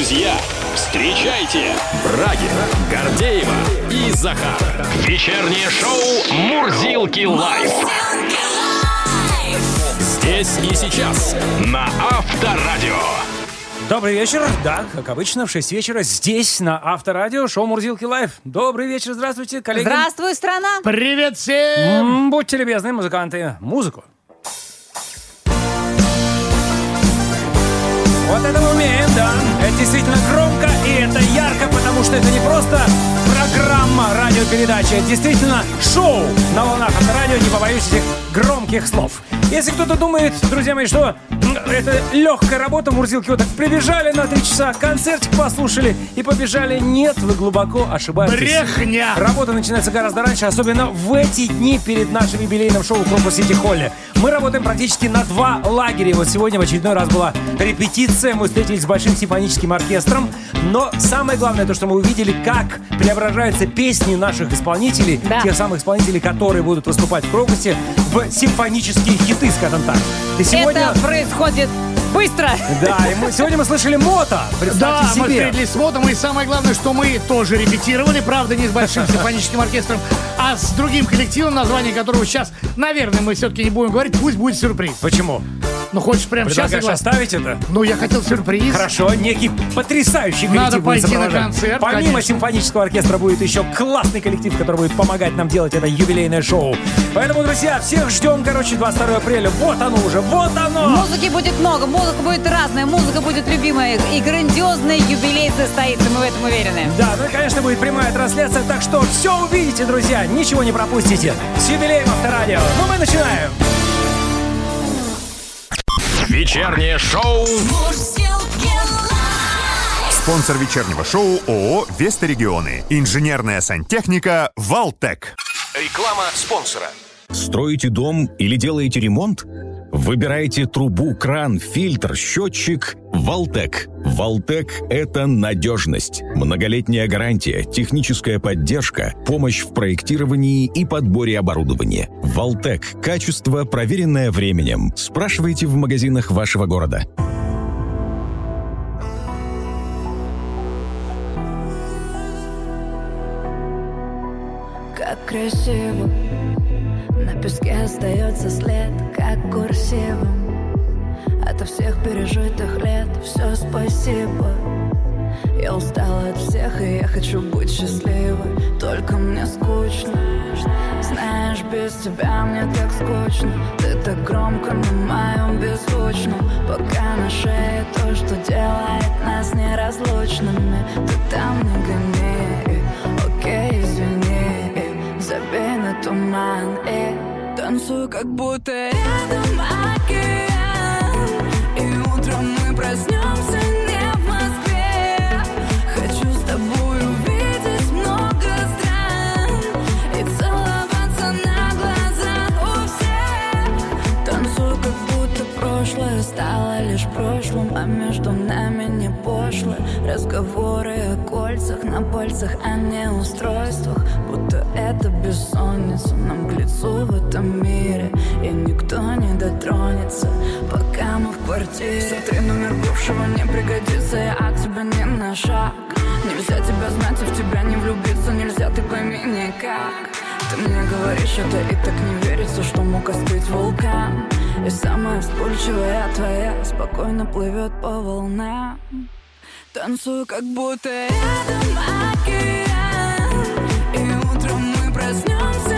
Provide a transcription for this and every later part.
Друзья, встречайте Брагина, Гордеева и Захар. Вечернее шоу «Мурзилки лайф». Здесь и сейчас на Авторадио. Добрый вечер. Да, как обычно, в 6 вечера здесь, на Авторадио, шоу «Мурзилки Лайв». Добрый вечер, здравствуйте, коллеги. Здравствуй, страна! Привет всем! М, Будьте любезны, музыканты, музыку. Вот это умеем, да. Это действительно громко и это ярко, потому что это не просто программа радиопередачи, это действительно шоу на волнах авторадио, не побоюсь этих громких слов. Если кто-то думает, друзья мои, что это легкая работа, Мурзилки, вот так прибежали на три часа, концертик послушали и побежали, нет, вы глубоко ошибаетесь. Брехня! Работа начинается гораздо раньше, особенно в эти дни перед нашим юбилейным шоу в Крокус Сити Холле. Мы работаем практически на два лагеря. Вот сегодня в очередной раз была репетиция. Мы встретились с большим симфоническим оркестром. Но самое главное, то, что мы увидели, как преображаются песни наших исполнителей, Да. тех самых исполнителей, которые будут выступать в Крокусе, в симфонические хиты, скажем так. И сегодня... Это происходит быстро. Да, и мы, сегодня мы слышали Мото. Да, Представьте мы себе. встретились с Мотом, и самое главное, что мы тоже репетировали, правда, не с большим симфоническим оркестром, а с другим коллективом, название которого сейчас, наверное, мы все-таки не будем говорить, пусть будет сюрприз. Почему? Ну, хочешь прямо сейчас Предлагаешь оставить это? Ну, я хотел сюрприз. Хорошо, некий потрясающий коллектив Надо будет пойти на концерт, Помимо конечно. симфонического оркестра будет еще классный коллектив, который будет помогать нам делать это юбилейное шоу. Поэтому, друзья, всех ждем, короче, 22 апреля. Вот оно уже, вот оно! Музыки будет много, музыка будет разная, музыка будет любимая. И грандиозный юбилей состоится, мы в этом уверены. Да, ну и, конечно, будет прямая трансляция, так что все увидите, друзья, ничего не пропустите. С юбилеем Авторадио. Ну, мы начинаем. Вечернее шоу Спонсор вечернего шоу ООО «Веста Регионы». Инженерная сантехника «Валтек». Реклама спонсора. Строите дом или делаете ремонт? Выбирайте трубу, кран, фильтр, счетчик «Валтек». «Валтек» — это надежность, многолетняя гарантия, техническая поддержка, помощь в проектировании и подборе оборудования. «Валтек» — качество, проверенное временем. Спрашивайте в магазинах вашего города. Как красиво На песке остается след Как курсивом. Ото всех пережитых лет Все спасибо. Я устала от всех И я хочу быть счастливой. Только мне скучно. Знаешь, без тебя мне так скучно. Ты так громко на моем беззвучном Пока на шее то, что делает нас неразлучными. Ты там не гони. Окей, извини. Забей на туман танцую, как будто рядом Разговоры о кольцах на пальцах, а не устройствах. Будто это бессонница нам к лицу в этом мире. И никто не дотронется, пока мы в квартире. Смотри, номер бывшего не пригодится, я от тебя не на шаг. Нельзя тебя знать и в тебя не влюбиться Нельзя, ты пойми никак. Ты мне говоришь это и так не верится Что мог остыть вулкан. И самая вспыльчивая твоя Спокойно плывет по волнам Танцую, как будто рядом океан И утром мы проснемся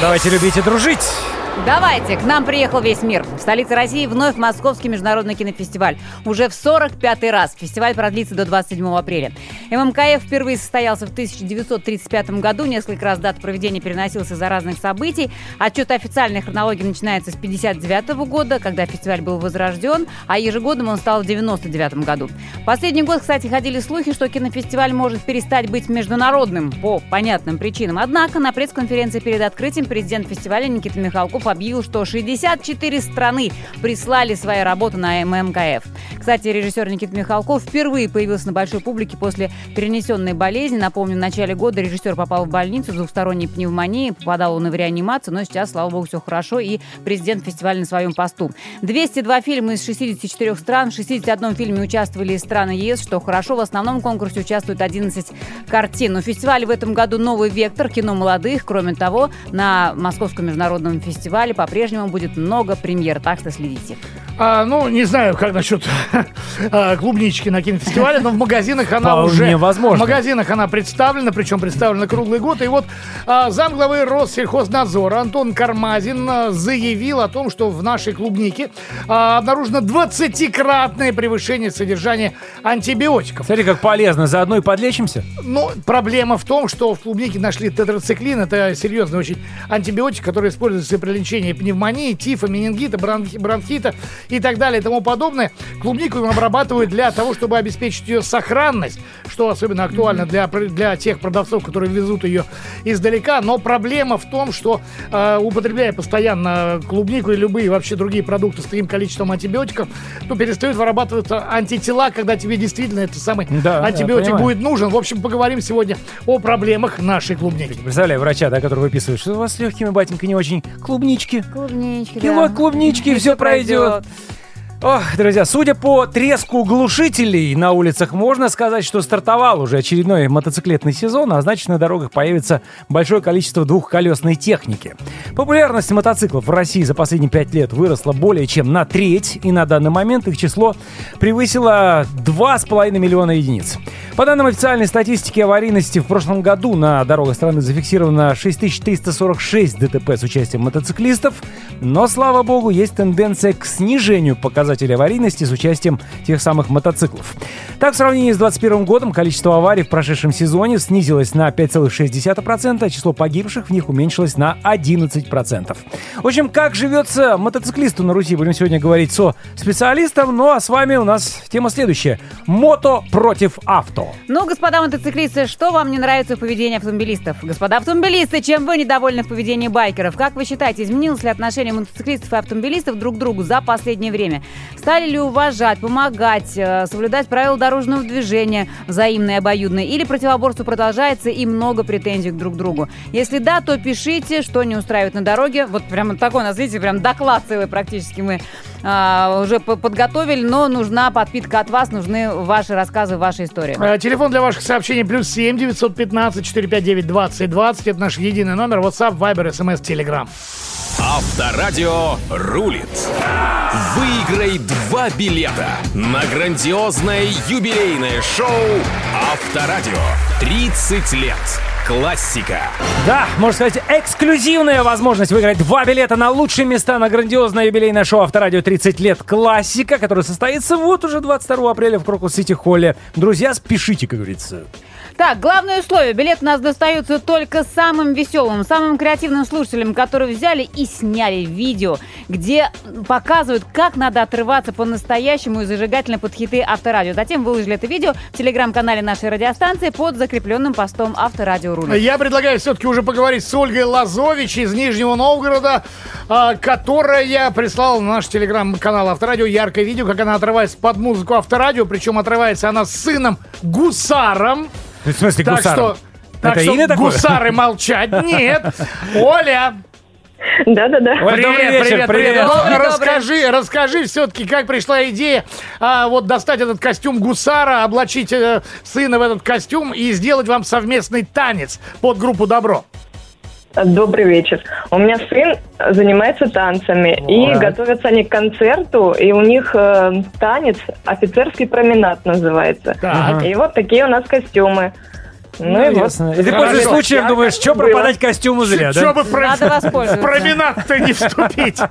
Давайте любить и дружить. Давайте, к нам приехал весь мир. В столице России вновь Московский международный кинофестиваль. Уже в 45-й раз. Фестиваль продлится до 27 апреля. ММКФ впервые состоялся в 1935 году. Несколько раз дата проведения переносился из-за разных событий. Отчет официальной хронологии начинается с 59 года, когда фестиваль был возрожден, а ежегодным он стал в 99 году. Последний год, кстати, ходили слухи, что кинофестиваль может перестать быть международным по понятным причинам. Однако на пресс-конференции перед открытием президент фестиваля Никита Михалков объявил, что 64 страны прислали свои работы на ММКФ. Кстати, режиссер Никита Михалков впервые появился на большой публике после перенесенной болезни. Напомню, в начале года режиссер попал в больницу с двухсторонней пневмонией, попадал он и в реанимацию, но сейчас, слава богу, все хорошо, и президент фестиваля на своем посту. 202 фильма из 64 стран, в 61 фильме участвовали из стран ЕС, что хорошо. В основном конкурсе участвуют 11 картин. У фестиваля в этом году новый вектор кино молодых. Кроме того, на Московском международном фестивале по-прежнему будет много премьер, так что следите. А, ну, не знаю, как насчет а, клубнички на кинофестивале, но в магазинах она Вполне уже... возможно. В магазинах она представлена, причем представлена круглый год. И вот а, замглавы Россельхознадзора Антон Кармазин а, заявил о том, что в нашей клубнике а, обнаружено 20-кратное превышение содержания антибиотиков. Смотри, как полезно. Заодно и подлечимся. Но проблема в том, что в клубнике нашли тетрациклин. Это серьезный очень антибиотик, который используется при лечении пневмонии, тифа, менингита, бронхи- бронхита и так далее и тому подобное. Клубнику обрабатывают для того, чтобы обеспечить ее сохранность, что особенно актуально для, для тех продавцов, которые везут ее издалека. Но проблема в том, что э, употребляя постоянно клубнику и любые вообще другие продукты с таким количеством антибиотиков, то перестают вырабатываться антитела, когда тебе действительно этот самый Да, антибиотик будет нужен. В общем, поговорим сегодня о проблемах нашей клубники. Представляю врача, да, который выписывает, что у вас с легкими, батенька, не очень. Клубнички. Клубнички, Кило клубнички, все пройдет. Ох, друзья, судя по треску глушителей на улицах, можно сказать, что стартовал уже очередной мотоциклетный сезон, а значит на дорогах появится большое количество двухколесной техники. Популярность мотоциклов в России за последние пять лет выросла более чем на треть, и на данный момент их число превысило 2,5 миллиона единиц. По данным официальной статистики аварийности, в прошлом году на дорогах страны зафиксировано 6346 ДТП с участием мотоциклистов, но, слава богу, есть тенденция к снижению показателей аварийности с участием тех самых мотоциклов. Так, в сравнении с 2021 годом количество аварий в прошедшем сезоне снизилось на 5,6%, а число погибших в них уменьшилось на 11%. В общем, как живется мотоциклисту на Руси, будем сегодня говорить со специалистом. Ну а с вами у нас тема следующая. Мото против авто. Ну, господа мотоциклисты, что вам не нравится в поведении автомобилистов? Господа автомобилисты, чем вы недовольны в поведении байкеров? Как вы считаете, изменилось ли отношение мотоциклистов и автомобилистов друг к другу за последнее время? Стали ли уважать, помогать, э, соблюдать правила дорожного движения взаимные, обоюдные? Или противоборство продолжается и много претензий друг к другу? Если да, то пишите, что не устраивает на дороге. Вот прямо такой у нас, видите, прям доклад целый практически мы а, уже по- подготовили, но нужна подпитка от вас, нужны ваши рассказы, ваши истории. Э, Телефон для ваших сообщений плюс 7 915 459 20 20. Это наш единый номер. WhatsApp, Viber, SMS, Telegram. Авторадио рулит. Выиграй два билета на грандиозное юбилейное шоу Авторадио. 30 лет. Классика. Да, можно сказать, эксклюзивная возможность выиграть два билета на лучшие места на грандиозное юбилейное шоу Авторадио 30 лет классика, которое состоится вот уже 22 апреля в Крокус Сити Холле. Друзья, спешите, как говорится. Так, главное условие. Билет у нас достаются только самым веселым, самым креативным слушателям, которые взяли и сняли видео, где показывают, как надо отрываться по-настоящему и зажигательно под хиты Авторадио. Затем выложили это видео в телеграм-канале нашей радиостанции под закрепленным постом Авторадио Рулит. Я предлагаю все-таки уже поговорить с Ольгой Лазович из Нижнего Новгорода, а, которая прислала на наш телеграм-канал Авторадио яркое видео, как она отрывается под музыку Авторадио, причем отрывается она с сыном Гусаром. В смысле, Так гусаром? что, так Это что имя такое? гусары молчать нет. Оля, Да-да-да. Привет, добрый вечер, привет, привет. привет. Добрый, расскажи, расскажи все-таки, как пришла идея а, вот достать этот костюм гусара, облачить э, сына в этот костюм и сделать вам совместный танец под группу «Добро». Добрый вечер. У меня сын занимается танцами, и Так. готовятся они к концерту, и у них э, танец «Офицерский променад» называется. Так. И вот такие у нас костюмы. Ну, и вот. ясно. И ты пользуясь случаем думаешь, что пропадать костюму зря, да? Чё бы про- Надо воспользоваться. променад-то не вступить.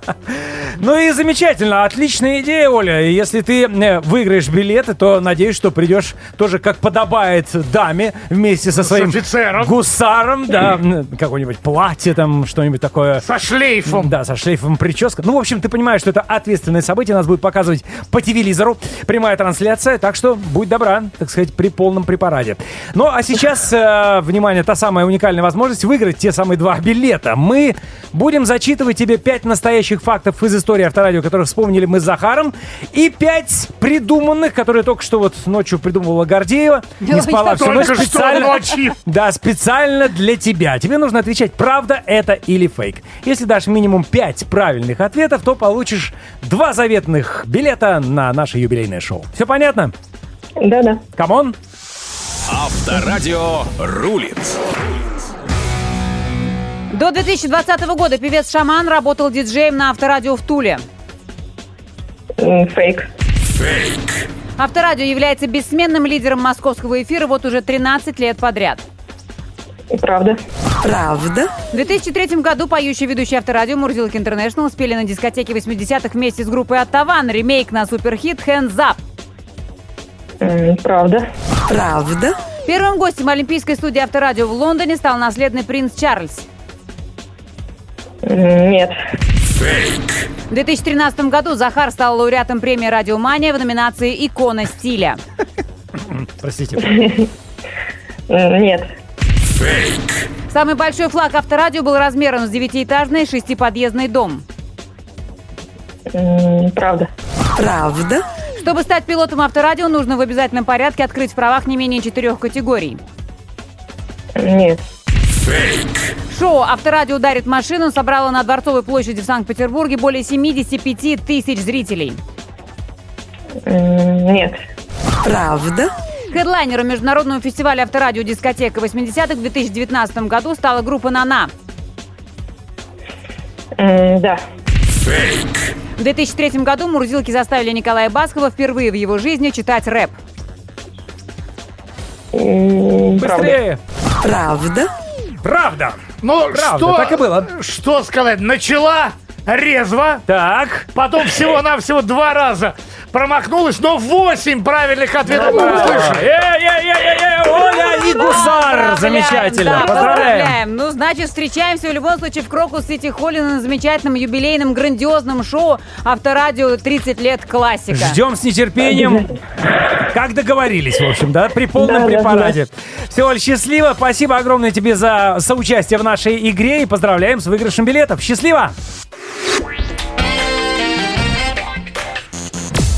Ну и замечательно, отличная идея, Оля. И Если ты э, выиграешь билеты, то надеюсь, что придешь тоже как подобает даме вместе со своим офицером. гусаром, да, какое-нибудь платье там, что-нибудь такое. Со шлейфом. Да, со шлейфом прическа. Ну, в общем, ты понимаешь, что это ответственное событие. Нас будет показывать по телевизору. Прямая трансляция. Так что будь добра, так сказать, при полном препараде. Ну, а сейчас, э, внимание, та самая уникальная возможность выиграть те самые два билета. Мы будем зачитывать тебе пять настоящих фактов из истории авторадио, которые вспомнили мы с Захаром, и пять придуманных, которые только что вот ночью придумывала Гордеева. Не спала всю ночь специально. Да, специально для тебя. Тебе нужно отвечать, правда это или фейк. Если дашь минимум 5 правильных ответов, то получишь два заветных билета на наше юбилейное шоу. Все понятно? Да-да. Come on? Авторадио рулит. До 2020 года певец Шаман работал диджеем на авторадио в Туле. Фейк. Фейк. Авторадио является бессменным лидером московского эфира вот уже 13 лет подряд. Правда. Правда? В 2003 году поющий ведущий авторадио Мурзилок Интернешнл спели на дискотеке 80-х вместе с группой Оттаван ремейк на суперхит «Hands Up». Правда. Правда? Первым гостем Олимпийской студии авторадио в Лондоне стал наследный принц Чарльз. Нет. Фейк. В 2013 году Захар стал лауреатом премии «Радиомания» в номинации «Икона стиля». Простите. Нет. Фейк. Самый большой флаг авторадио был размером с девятиэтажный шестиподъездный дом. Правда. Правда? Чтобы стать пилотом авторадио, нужно в обязательном порядке открыть в правах не менее четырех категорий. Нет. Фейк. Шоу «Авторадио дарит машину» собрало на Дворцовой площади в Санкт-Петербурге более 75 тысяч зрителей. Нет. Правда? Хедлайнером международного фестиваля авторадио «Дискотека 80-х» в 2019 году стала группа «Нана». Да. Фейк. В 2003 году Мурзилки заставили Николая Баскова впервые в его жизни читать рэп. Быстрее. Правда? Правда. Ну, Правда, что, так и было. Что сказать? Начала резво, Так. потом всего-навсего два раза промахнулась, но восемь правильных ответов мы услышали. Э-э-э-э-э, Оля и Гусар. Замечательно. Да, Поздравляем. Ну, значит, встречаемся в любом случае в Крокус Сити Холле на замечательном юбилейном грандиозном шоу Авторадио 30 лет классика. Ждем с нетерпением. Как договорились, в общем, да, при полном Да, да, препарате. Все, Оль, счастливо. Спасибо огромное тебе за соучастие в нашей игре и поздравляем с выигрышем билетов. Счастливо!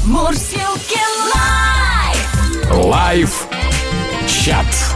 Мурзилки Live! Live. Чат.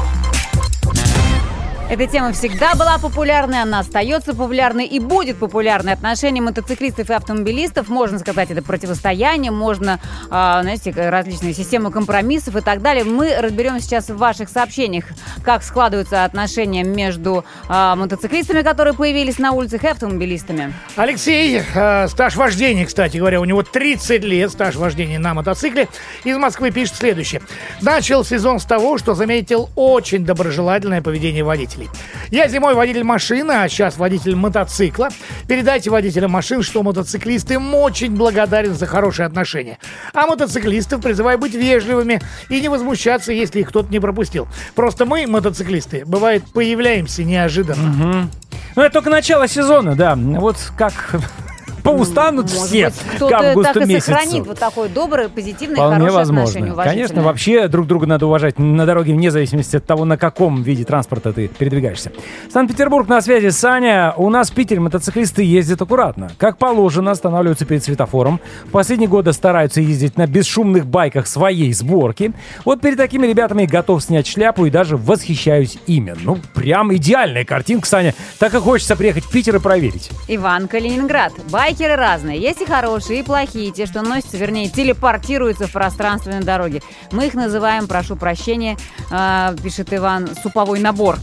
Эта тема всегда была популярной, она остается популярной и будет популярной. Отношения мотоциклистов и автомобилистов, можно сказать, это противостояние, можно, а, знаете, различные системы компромиссов и так далее. Мы разберем сейчас в ваших сообщениях, как складываются отношения между а, мотоциклистами, которые появились на улицах, и автомобилистами. Алексей, э, стаж вождения, кстати говоря, у него 30 лет стаж вождения на мотоцикле. Из Москвы пишет следующее. Начал сезон с того, что заметил очень доброжелательное поведение водителей. Я зимой водитель машины, а сейчас водитель мотоцикла. Передайте водителям машин, что мотоциклисты им очень благодарен за хорошие отношения. А мотоциклистов призываю быть вежливыми и не возмущаться, если их кто-то не пропустил. Просто мы, мотоциклисты, бывает, появляемся неожиданно. Ну, это только начало сезона, да. Вот как поустанут все к кто-то так августу и месяцу. сохранит вот такое доброе, позитивное, Вполне хорошее возможно. Конечно, вообще друг друга надо уважать на дороге вне зависимости от того, на каком виде транспорта ты передвигаешься. Санкт-Петербург на связи. Саня, у нас в Питере мотоциклисты ездят аккуратно. Как положено, останавливаются перед светофором. В последние годы стараются ездить на бесшумных байках своей сборки. Вот перед такими ребятами готов снять шляпу и даже восхищаюсь ими. Ну, прям идеальная картинка, Саня. Так и хочется приехать в Питер и проверить. Иван Калининград. Байки Байкеры разные. Есть и хорошие, и плохие, те, что носятся, вернее, телепортируются в пространственной дороге. Мы их называем, прошу прощения, э, пишет Иван, суповой набор.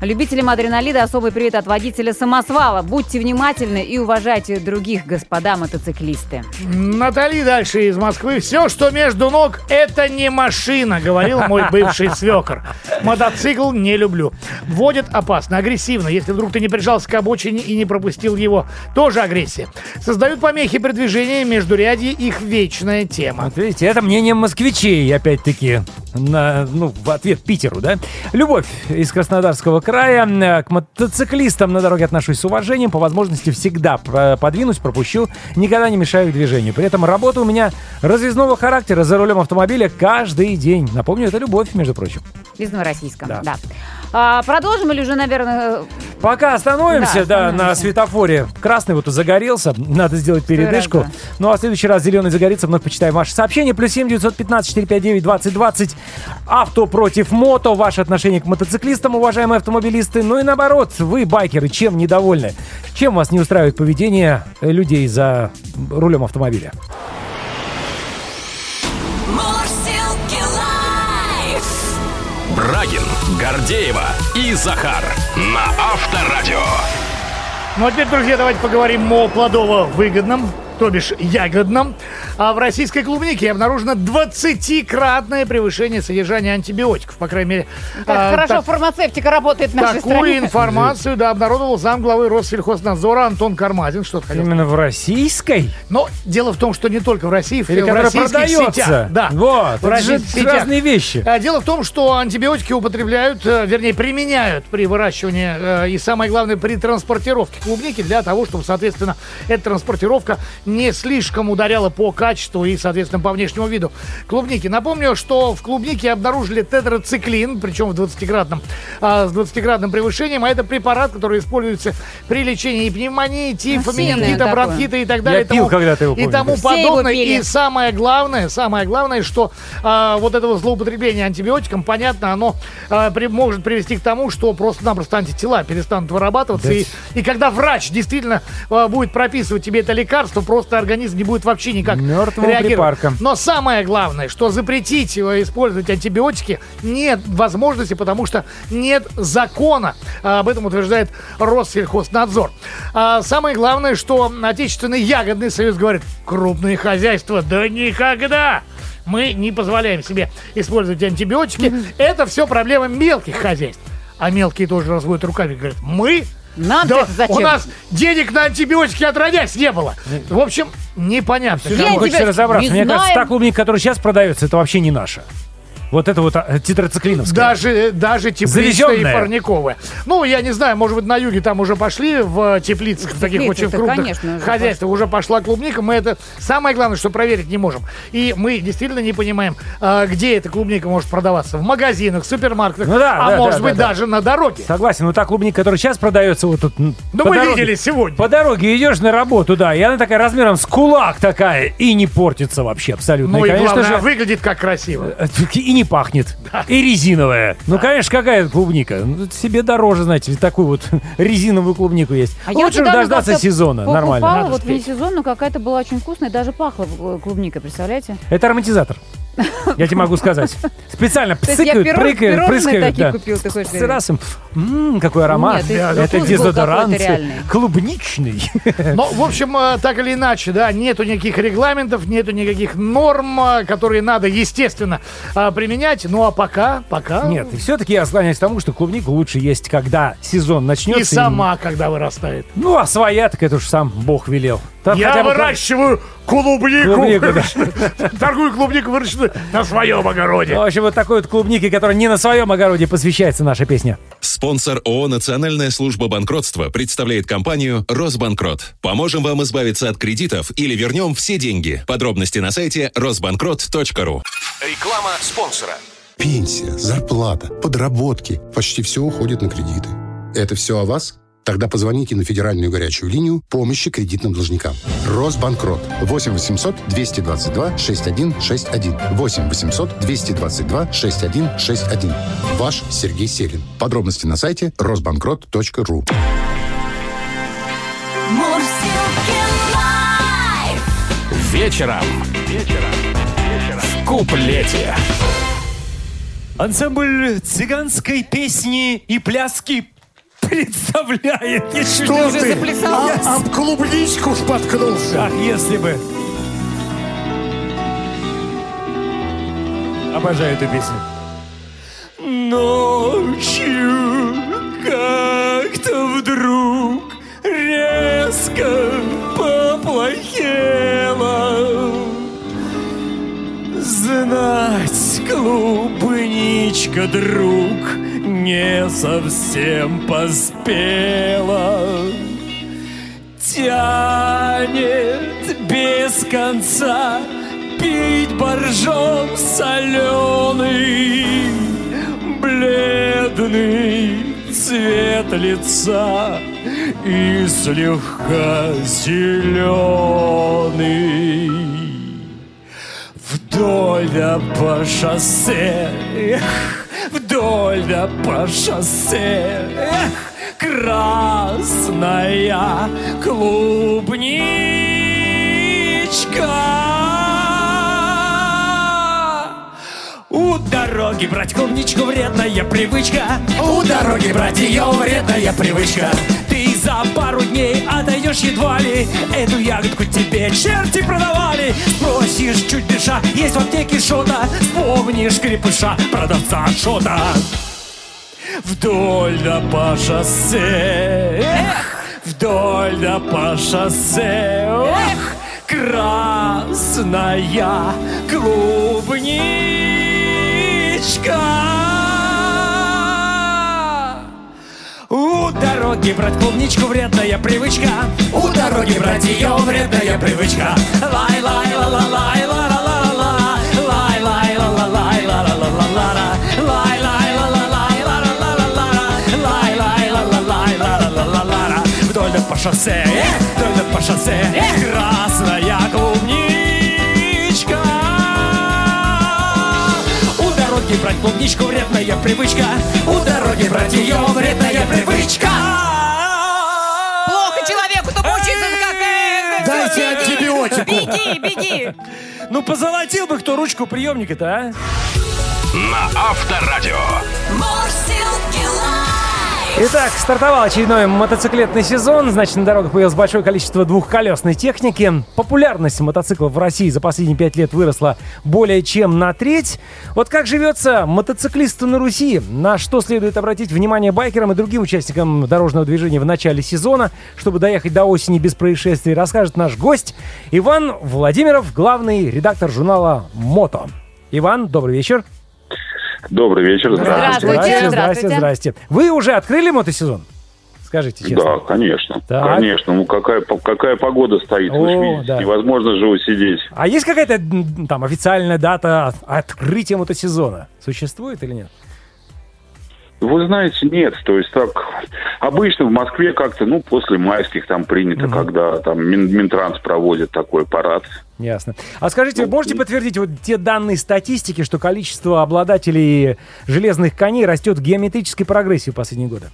Любителям адреналина особый привет от водителя самосвала. Будьте внимательны и уважайте других, господа мотоциклисты. Натали дальше из Москвы. Все, что между ног, это не машина, говорил мой бывший свекор. Мотоцикл не люблю. Водит опасно, агрессивно. Если вдруг ты не прижался к обочине и не пропустил его, тоже агрессия. Создают помехи при движении, междурядье их вечная тема. Вот видите, это мнение москвичей, опять-таки, на, ну, в ответ Питеру, да? Любовь из Краснодарского края. Э, К мотоциклистам на дороге отношусь с уважением. По возможности всегда про- подвинусь, пропущу. Никогда не мешаю их движению. При этом работа у меня разъездного характера за рулем автомобиля каждый день. Напомню, это любовь, между прочим. Из Новороссийска. Да. Да. А, продолжим или уже, наверное, Пока остановимся, Да, да, на светофоре. Красный вот загорелся, надо сделать передышку. Ну а в следующий раз зеленый загорится, вновь почитаем ваши сообщения. Плюс 7 915 459 2020. Авто против мото. Ваше отношение к мотоциклистам, уважаемые автомобилисты. Ну и наоборот, вы, байкеры, чем недовольны? Чем вас не устраивает поведение э, людей за рулем автомобиля? Брагин, Гордеева и Захар на Авторадио. Ну а теперь, друзья, давайте поговорим о плодово-выгодном, то бишь ягодном. А в российской клубнике обнаружено 20-кратное превышение содержания антибиотиков. По крайней мере, как а, хорошо так- фармацевтика работает в нашей Такую стране. информацию, да, обнародовал замглавы Россельхознадзора Антон Кармазин. Что-то хотел Именно в российской? Но дело в том, что не только в России, Или в российских продается? сетях. Да. Вот, в это же российских сетях. разные вещи. А, Дело в том, что антибиотики употребляют, э, вернее, применяют при выращивании э, и, самое главное, при транспортировке клубники для того, чтобы, соответственно, эта транспортировка не слишком ударяла по качеству и, соответственно, по внешнему виду клубники. Напомню, что в клубнике обнаружили тетрациклин, причем в 20-кратном, а, с 20-кратным превышением, а это препарат, который используется при лечении и пневмонии, тифа, менингита, бронхита и так далее. Я пил и тому- когда-то его, И тому подобное. пили. И самое главное, самое главное, что а, вот этого злоупотребления антибиотиком, понятно, оно а, при- может привести к тому, что просто-напросто антитела перестанут вырабатываться. Да И, и когда врач действительно а, будет прописывать тебе это лекарство, просто организм не будет вообще никак Мертвому реагировать. припарком. Но самое главное, что запретить э, использовать антибиотики нет возможности, потому что нет закона. А, Об этом утверждает Россельхознадзор. А Самое главное, что отечественный ягодный союз говорит, крупные хозяйства, да никогда! Мы не позволяем себе использовать антибиотики. Это все проблема мелких хозяйств. А мелкие тоже разводят руками и говорят, мы Нам да, зачем? у нас денег на антибиотики отродясь не было. В общем, непонятно. Я Мне хочется разобраться. кажется, знаем. та клубника, которая сейчас продается, это вообще не наша. Вот это вот а, тетрациклиновская. Даже, даже тепличная и парниковая. Ну, я не знаю, может быть, на юге там уже пошли в теплицах, в таких очень крупных конечно, хозяйствах уже пошла клубника. Мы это самое главное, что проверить не можем. И мы действительно не понимаем, а, где эта клубника может продаваться. В магазинах, супермаркетах, Ну да, а да, может да, быть да, да. даже на дороге. Согласен, но та клубника, которая сейчас продается вот тут... Ну, по мы дороге- видели сегодня. По дороге идешь на работу, да, и она такая размером с кулак такая, и не портится вообще абсолютно. Ну и, конечно главное, же, выглядит как красиво. э, и не пахнет. И резиновая. Ну, конечно, какая клубника? Ну, себе дороже, знаете, ли, такую вот резиновую клубнику есть. А Лучше дождаться сезона, покупала, нормально. Надо вот вне сезон, но какая-то была очень вкусная, даже пахла э, клубникой, представляете? Это ароматизатор. Я тебе могу сказать. Специально псыкают, прыгают, пирожные прыскают. такие да. купил, ты хочешь раз им, какой аромат. Нет, это дезодорант клубничный. Ну, в общем, э, так или иначе, да, нету никаких регламентов, нету никаких норм, э, которые надо, естественно, э, применять. Ну, а пока, пока... Нет, и все-таки я склоняюсь к тому, что клубнику лучше есть, когда сезон начнется. И сама, когда вырастает. Ну, а своя, так это уж сам Бог велел. Там Я хотя бы выращиваю клубнику. Клубнику, да. Торгую клубнику, выращенную на своем огороде. В общем, вот такой вот клубники, который не на своем огороде посвящается наша песня. Спонсор ООО «Национальная служба банкротства» представляет компанию «Росбанкрот». Поможем вам избавиться от кредитов или вернем все деньги. Подробности на сайте росбанкрот.ру. Реклама спонсора. Пенсия, зарплата, подработки. Почти все уходит на кредиты. Это все о вас? Тогда позвоните на федеральную горячую линию помощи кредитным должникам. Росбанкрот. 8 800 222 6161. 8 800 222 6161. Ваш Сергей Селин. Подробности на сайте росбанкрот.ру. Live. вечером. Вечером. В куплете. Ансамбль цыганской песни и пляски представляет. Я Что ты? заплясал. А- об клубничку споткнулся. Ах, если бы. Обожаю эту песню. Ночью как-то вдруг резко поплохело. Знать, клубничка, друг, не совсем поспела. Тянет без конца пить боржом соленый, бледный цвет лица и слегка зеленый. Вдоль по шоссе, эх, вдоль да по шоссе, эх, красная клубничка. У дороги брать клубничку вредная привычка. У дороги брать ее вредная привычка. Ты за пару дней отойдешь едва ли. Эту ягодку тебе черти продавали. Спросишь чуть дыша, есть в аптеке что-то. Вспомнишь крепыша, продавца шота Вдоль да по шоссе. Эх, вдоль да по шоссе. Эх, красная клубничка у дороги брать клубничку вредная привычка. У дороги брать ее вредная привычка. Лай лай ла ла лай ла ла ла ла Лай лай ла ла лай ла ла ла ла ла Лай лай ла ла лай ла ла ла ла ла Лай лай ла ла лай ла ла ла ла ла Вдоль по шоссе, вдоль по шоссе Красная клубничка дороги брать клубничку вредная привычка У дороги брать ее вредная привычка Плохо человеку, то учиться как... Дайте антибиотику. Беги, беги. Ну позолотил бы кто ручку приемника-то, а? На Авторадио. Итак, стартовал очередной мотоциклетный сезон. Значит, на дорогах появилось большое количество двухколесной техники. Популярность мотоциклов в России за последние пять лет выросла более чем на треть. Вот как живется мотоциклисту на Руси? На что следует обратить внимание байкерам и другим участникам дорожного движения в начале сезона, чтобы доехать до осени без происшествий, расскажет наш гость Иван Владимиров, главный редактор журнала «Мото». Иван, добрый вечер. Добрый вечер, здравствуйте. Здравствуйте. здрасте, здрасте. Вы уже открыли мотосезон? Скажите честно. Да, конечно. Так. Конечно. Ну какая, какая погода стоит, вы же О, видите. да. Невозможно же усидеть. А есть какая-то там официальная дата от- открытия мотосезона? Существует или нет? Вы знаете, нет. То есть так, обычно в Москве как-то, ну, после майских там принято, когда там Мин- Минтранс проводит такой парад. Ясно. А скажите, вы можете подтвердить вот те данные статистики, что количество обладателей железных коней растет в геометрической прогрессии в последние годы?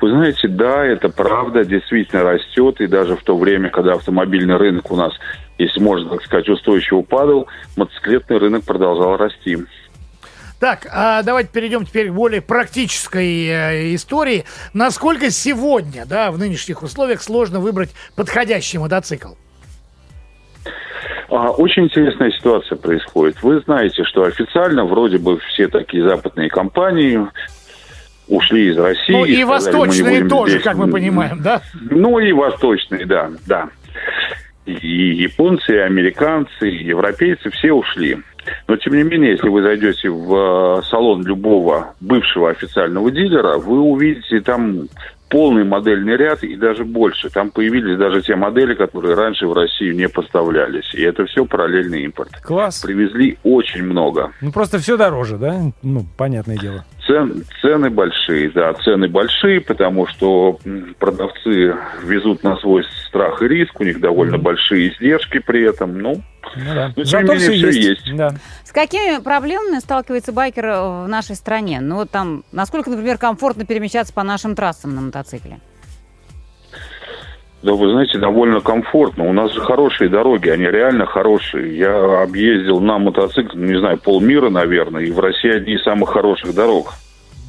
Вы знаете, да, это правда, действительно растет. И даже в то время, когда автомобильный рынок у нас, если можно так сказать, устойчиво падал, мотоциклетный рынок продолжал расти. Так, а давайте перейдем теперь к более практической э, истории. Насколько сегодня, да, в нынешних условиях сложно выбрать подходящий мотоцикл? А, Очень интересная ситуация происходит. Вы знаете, что официально вроде бы все такие западные компании ушли из России. Ну и сказали, «Мы не восточные тоже, здесь». как мы понимаем, да? Ну и восточные, да, да. И японцы, и американцы, и европейцы все ушли. Но, тем не менее, если вы зайдете в э, салон любого бывшего официального дилера, вы увидите там полный модельный ряд и даже больше. Там появились даже те модели, которые раньше в Россию не поставлялись. И это все параллельный импорт. Класс. Привезли очень много. Ну просто все дороже, да? Ну, понятное дело. Цен, цены большие, да, цены большие, потому что продавцы везут на свой страх и риск, у них довольно большие издержки при этом, ну, Ну да. Но, Зато не менее, все есть. есть. Да. С какими проблемами сталкивается байкер э, в нашей стране? Ну, вот там, насколько, например, комфортно перемещаться по нашим трассам на мотоцикле? Да, вы знаете, довольно комфортно. У нас же хорошие дороги, они реально хорошие. Я объездил на мотоцикле, ну, не знаю, полмира, наверное, и в России одни из самых хороших дорог.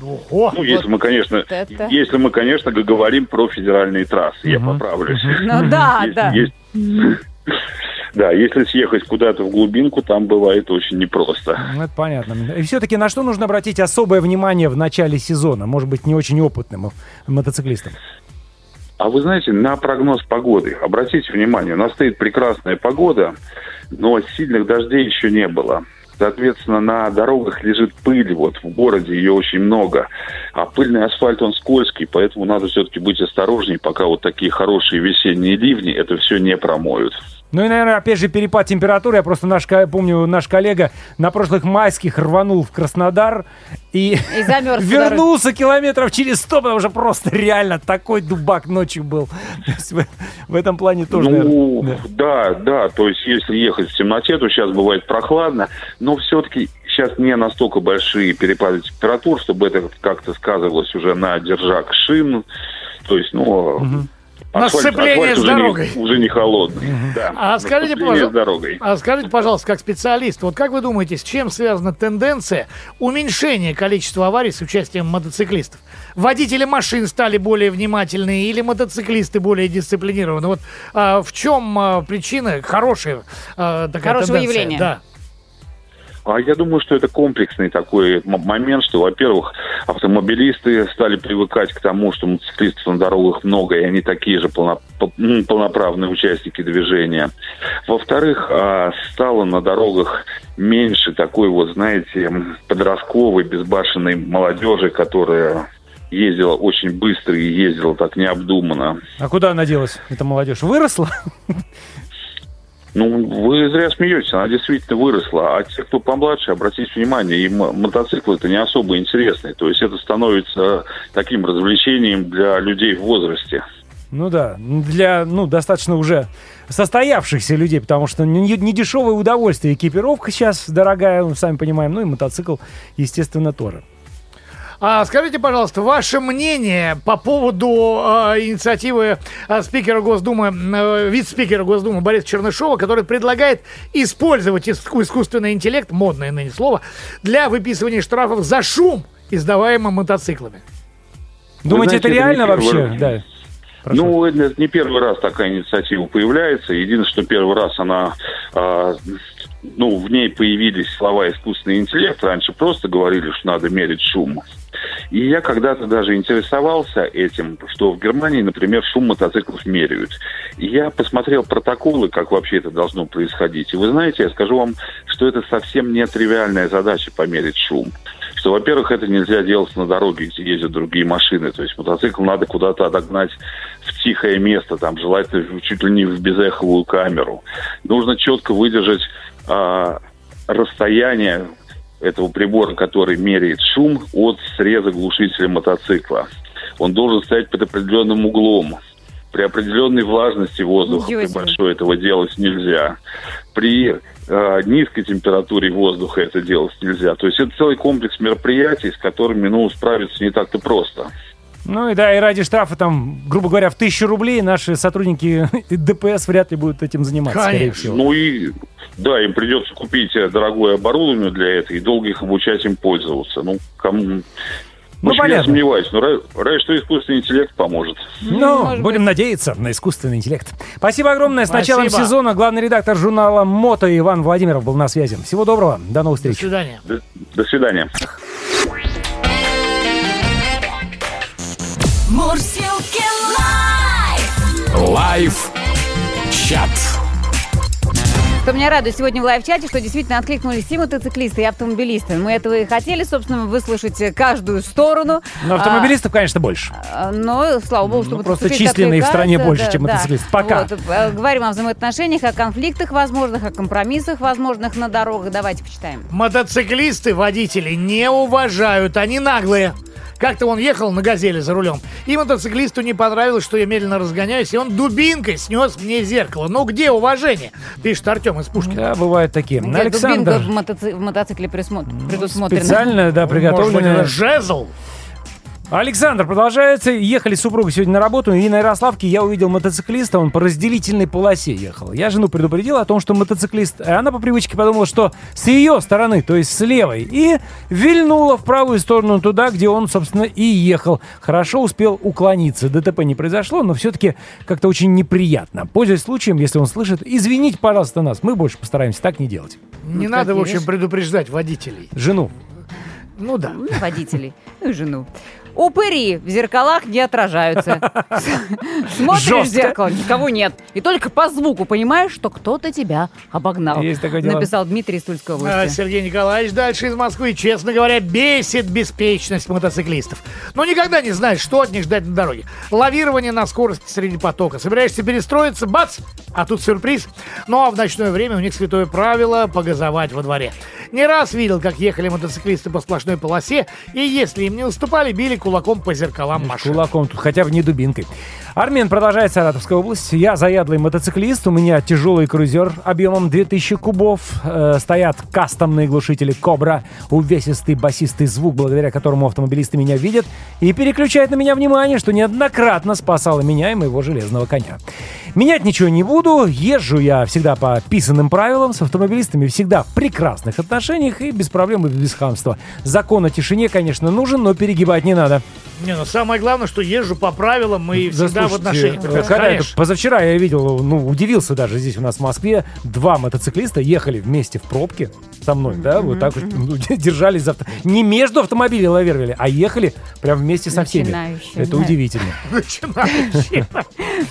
Ого, Ну, если мы, конечно, это- если мы, конечно, говорим про федеральные трассы, я поправлюсь. Ну да, да. Да, если съехать куда-то в глубинку, там бывает очень непросто. Ну, Это понятно. И все-таки на что нужно обратить особое внимание в начале сезона? Может быть, не очень опытным мотоциклистам? А вы знаете, на прогноз погоды, обратите внимание, у нас стоит прекрасная погода, но сильных дождей еще не было. Соответственно, на дорогах лежит пыль, вот в городе ее очень много. А пыльный асфальт, он скользкий, поэтому надо все-таки быть осторожней, пока вот такие хорошие весенние ливни это все не промоют. Ну и, наверное, опять же, перепад температуры. Я просто наш, помню, наш коллега на прошлых майских рванул в Краснодар и, И замерз вернулся километров через 100, потому что просто реально такой дубак ночью был. То есть в, в этом плане тоже, ну, наверное, да. да, то есть если ехать в темноте, то сейчас бывает прохладно, но все-таки сейчас не настолько большие перепады температур, чтобы это как-то сказывалось уже на держак шин, то есть, ну... На сцепление асфальт с уже не- дорогой. уже не холодный. Да, А скажите, с пожалуйста, дорогой. а скажите, пожалуйста, как специалист, вот как вы думаете, с чем связана тенденция уменьшения количества аварий с участием мотоциклистов? Водители машин стали более внимательные или мотоциклисты более дисциплинированы? Вот а, в чем а, причина хорошая а, такая Хорошего тенденция? явления. Да. А я думаю, что это комплексный такой момент, что, во-первых, автомобилисты стали привыкать к тому, что мотоциклистов на дорогах много, и они такие же полно- полноправные участники движения. Во-вторых, а, стало на дорогах меньше такой вот, знаете, подростковой, безбашенной молодежи, которая ездила очень быстро и ездила так необдуманно. А куда она делась, эта молодежь? Выросла? Ну, вы зря смеетесь, она действительно выросла. А те, кто помладше, обратите внимание, им мотоцикл это не особо интересный. То есть это становится таким развлечением для людей в возрасте. Ну да, для, ну, достаточно уже состоявшихся людей, потому что не, не дешевое удовольствие. Экипировка сейчас дорогая, ну, сами понимаем, ну и мотоцикл, естественно, тоже. А скажите, пожалуйста, ваше мнение по поводу а, инициативы а, спикера Госдумы, э, вице-спикера Госдумы Бориса Чернышова, который предлагает использовать иску- искусственный интеллект, модное ныне слово, для выписывания штрафов за шум, издаваемый мотоциклами. Думаете, знаете, это это реально первый вообще? раз. Да. Прошу. Ну, это не первый раз такая инициатива появляется. Единственное, что первый раз она, а, ну, в ней появились слова искусственный интеллект. Раньше просто говорили, что надо мерить шум. И я когда-то даже интересовался этим, что в Германии, например, шум мотоциклов меряют. И я посмотрел протоколы, как вообще это должно происходить. И вы знаете, я скажу вам, что это совсем не тривиальная задача померить шум. Что, во-первых, это нельзя делать на дороге, где ездят другие машины. То есть мотоцикл надо куда-то отогнать в тихое место, там, желательно чуть ли не в безэховую камеру. Нужно четко выдержать а, расстояние этого прибора, который меряет шум от среза глушителя мотоцикла. Он должен стоять под определенным углом. При определенной влажности воздуха при большой этого делать нельзя. При э, низкой температуре воздуха это делать нельзя. То есть это целый комплекс мероприятий, с которыми ну, справиться не так-то просто. Ну и да, и ради штрафа там, грубо говоря, в тысячу рублей наши сотрудники ДПС вряд ли будут этим заниматься, скорее Конечно. всего. Ну и да, им придется купить э, дорогое оборудование для этого и долго их обучать им пользоваться. Ну, кому... Ну, Очень я понятно. сомневаюсь, но ра- разве что искусственный интеллект поможет. Ну, может будем надеяться на искусственный интеллект. Спасибо огромное. С началом сезона главный редактор журнала «Мото» Иван Владимиров был на связи. Всего доброго. До новых До встреч. свидания. До, до свидания. Мурзилки Live! Live чат. Что меня радует сегодня в live -чате, что действительно откликнулись и мотоциклисты, и автомобилисты. Мы этого и хотели, собственно, выслушать каждую сторону. Но автомобилистов, конечно, больше. А, Но, слава богу, что Ну, просто численные в стране больше, чем мотоциклисты. Пока. Вот, э, говорим о взаимоотношениях, о конфликтах возможных, о компромиссах возможных на дорогах. Давайте почитаем. Мотоциклисты водители не уважают, они наглые. Как-то он ехал на «Газели» за рулем, и мотоциклисту не понравилось, что я медленно разгоняюсь, и он дубинкой снес мне зеркало. Ну где уважение? Пишет Артем из Пушкина. Да, бывают такие. Где Александр. дубинка в, мотоци- в мотоцикле присмо- предусмотрена. Специально, да, Может быть, это приготовленная. жезл? Александр, продолжается. Ехали с супругой сегодня на работу, и на Ярославке я увидел мотоциклиста, он по разделительной полосе ехал. Я жену предупредил о том, что мотоциклист, и она по привычке подумала, что с ее стороны, то есть с левой, и вильнула в правую сторону туда, где он, собственно, и ехал. Хорошо успел уклониться. ДТП не произошло, но все-таки как-то очень неприятно. Пользуясь случаем, если он слышит, извините, пожалуйста, нас. Мы больше постараемся так не делать. Не Вот надо, в общем, предупреждать водителей. Жену. Ну да. Ну, водителей, ну и жену. Упыри в зеркалах не отражаются. Смотришь в зеркало, никого нет. И только по звуку понимаешь, что кто-то тебя обогнал. Есть такое дело. Написал Дмитрий из Тульской А, области. Сергей Николаевич дальше из Москвы. Честно говоря, бесит беспечность мотоциклистов. Но никогда не знаешь, что от них ждать на дороге. Лавирование на скорости среди потока. Собираешься перестроиться, бац, а тут сюрприз. Ну а в ночное время у них святое правило погазовать во дворе. Не раз видел, как ехали мотоциклисты по сплошной полосе, и если им не уступали, били кулаком по зеркалам машин. Кулаком тут, хотя бы не дубинкой. Армен продолжает Саратовская область. Я заядлый мотоциклист, у меня тяжелый крузер объемом 2000 кубов. Э, стоят кастомные глушители Кобра, увесистый басистый звук, благодаря которому автомобилисты меня видят и переключают на меня внимание, что неоднократно спасало меня и моего железного коня. Менять ничего не буду, езжу я всегда по писанным правилам, с автомобилистами всегда в прекрасных отношениях и без проблем и без хамства. Закон о тишине, конечно, нужен, но перегибать не надо. Не, ну самое главное, что езжу по правилам и Да, в отношениях. э, когда это, позавчера я видел, ну, удивился даже здесь у нас в Москве, два мотоциклиста ехали вместе в пробке со мной, да, вот так вот ну, держались за авто- Не между автомобилей лавировали, а ехали прям вместе со всеми. Начинающие, Это да. удивительно. Начинающие.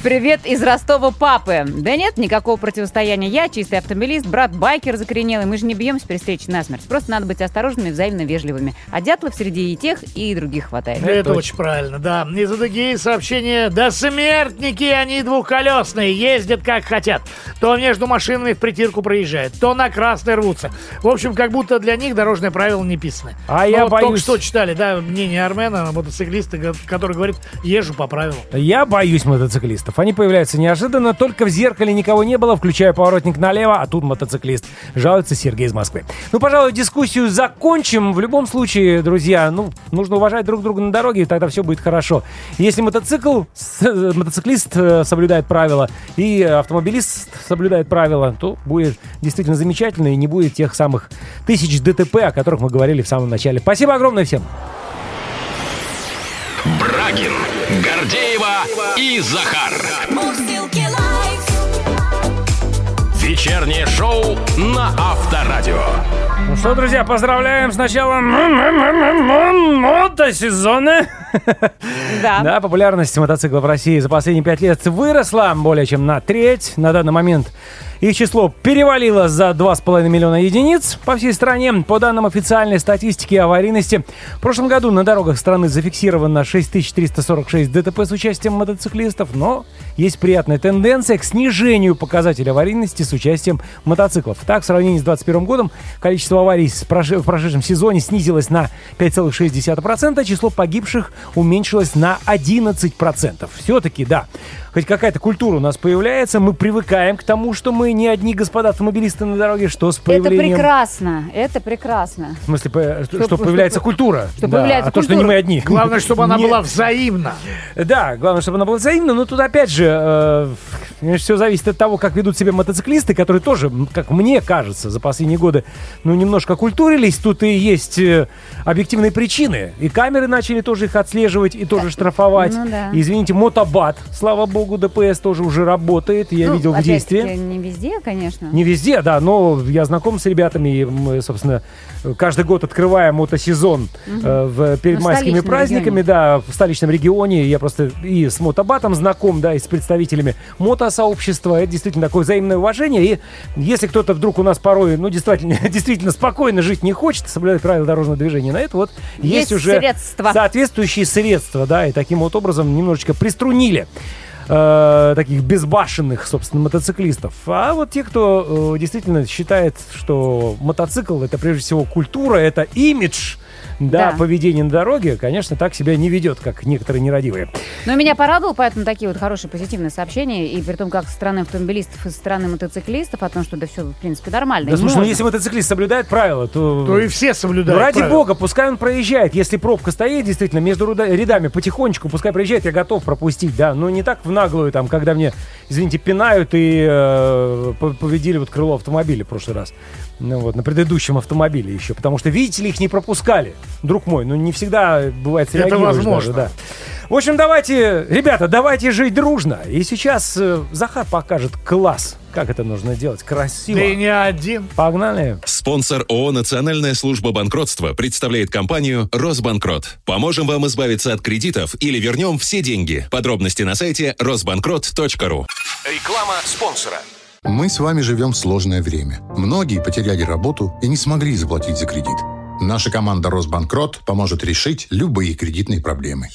Привет из Ростова папы. Да нет никакого противостояния. Я чистый автомобилист, брат байкер закоренелый. Мы же не бьемся при встрече насмерть. Просто надо быть осторожными и взаимно вежливыми. А дятлов среди и тех, и других хватает. Это очень правильно, да. Из Адыгеи сообщение. Да смертники они двухколесные, ездят как хотят. То между машинами в притирку проезжают, то на красный рвутся. В общем, как будто для них дорожные правила не писаны. А Ну, я вот Только боюсь- что читали, да, мнение Армена, мотоциклиста, который говорит, езжу по правилам. Я боюсь мотоциклистов. Они появляются неожиданно, только в зеркале никого не было, включая поворотник налево, а тут мотоциклист. Жалуется Сергей из Москвы. Ну, пожалуй, дискуссию закончим. В любом случае, друзья, ну, нужно уважать друг друга на дороге, и тогда все будет хорошо. Если мотоцикл, мотоциклист э, соблюдает правила и автомобилист соблюдает правила, то будет действительно замечательно и не будет тех самых тысяч ДТП, о которых мы говорили в самом начале. Спасибо огромное всем. Брагин, Гордеева и Захар. Вечернее шоу на Авторадио. Что, друзья, поздравляем с началом мотосезона. Да. Да, популярность мотоциклов в России за последние пять лет выросла более чем на треть. На данный момент их число перевалило за 2,5 миллиона единиц по всей стране. По данным официальной статистики аварийности, в прошлом году на дорогах страны зафиксировано 6346 ДТП с участием мотоциклистов, но есть приятная тенденция к снижению показателя аварийности с участием мотоциклов. Так, в сравнении с 2021 годом количество аварий в прошедшем сезоне снизилось на 5,6%, а число погибших уменьшилось на 11%. Все-таки, да, хоть какая-то культура у нас появляется, мы привыкаем к тому, что мы не одни господа автомобилисты на дороге, что с Это появлением... прекрасно, это прекрасно. В смысле, по- что, Что- появляется что- культура. что Да, появляется а то, что не культура. мы одни. Главное, чтобы она была взаимна. Да, главное, чтобы она была взаимна, но тут опять же все зависит от того, как ведут себя мотоциклисты, которые тоже, как мне кажется, за последние годы, ну, немножко культурились. Тут и есть э, объективные причины. И камеры начали тоже их отслеживать и тоже штрафовать. Ну да. И, извините, мотобат, слава богу, ДПС тоже уже работает, я Ну, видел в действии. Не везде, конечно. Не везде, да, но я знаком с ребятами, и мы, собственно, каждый год открываем мотосезон э, в, перед Ну, майскими праздниками, регионе. да, в столичном регионе. Я просто и с мотобатом знаком, да, и с представителями мотосообщества. Это действительно такое взаимное уважение. И если кто-то вдруг у нас порой, ну, действительно, действительно спокойно жить не хочет, соблюдать правила дорожного движения, на это вот есть, Есть уже средства. соответствующие средства, да, и таким вот образом немножечко приструнили э, таких безбашенных, собственно, мотоциклистов. А вот те, кто э, действительно считает, что мотоцикл это прежде всего культура, это имидж, да, Да. поведение на дороге, конечно, так себя не ведет, как некоторые нерадивые. Но меня порадовало, поэтому такие вот хорошие позитивные сообщения. И при том, как со стороны автомобилистов и со стороны мотоциклистов, о том, что да все, в принципе, нормально. Да слушай, ну если мотоциклист соблюдает правила, то... То и все соблюдают Ну, ради правила. бога, пускай он проезжает. Если пробка стоит, действительно, между рядами потихонечку, пускай проезжает, я готов пропустить, да. Но не так в наглую, там, когда мне, извините, пинают и э, по- повредили вот крыло автомобиля в прошлый раз. Ну вот, на предыдущем автомобиле еще. Потому что, видите ли, их не пропускали. Друг мой, ну не всегда бывает Это возможно. даже, да. В общем, давайте, ребята, давайте жить дружно. И сейчас э, Захар покажет класс, как это нужно делать красиво. Ты не один. Погнали. Спонсор ООО «Национальная служба банкротства» представляет компанию «Росбанкрот». Поможем вам избавиться от кредитов или вернем все деньги. Подробности на сайте росбанкрот.ру. Реклама спонсора. Мы с вами живем в сложное время. Многие потеряли работу и не смогли заплатить за кредит. Наша команда «Росбанкрот» поможет решить любые кредитные проблемы.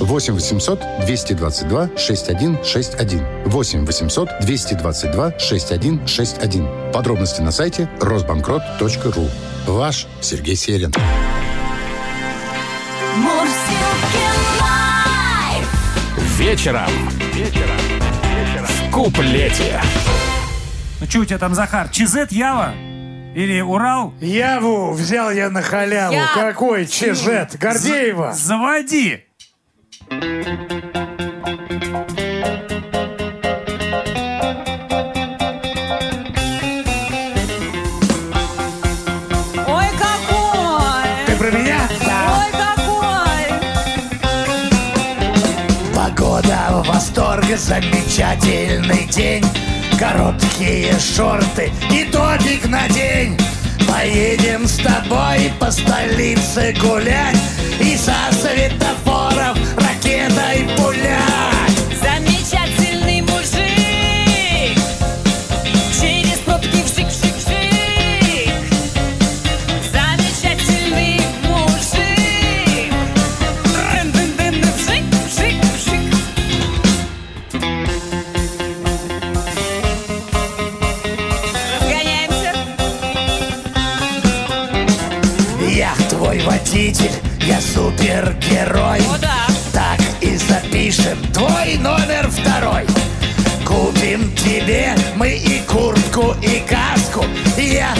8 800 222 6161. 8 800 222 6161. Подробности на сайте росбанкрот.ру. Ваш Сергей Селин. Вечером. Вечером. В куплете. Что у тебя там, Захар, Чизет, Ява? Или Урал? Яву взял я на халяву. Я- Какой чезет? Гордеева. Заводи! Ой, какой! Ты про меня? Ой, какой! Погода в восторге, замечательный день. Короткие шорты и топик на день. Поедем с тобой по столице гулять И со светофоров ракетой пулять твой номер второй. Купим тебе мы и куртку, и каску. Я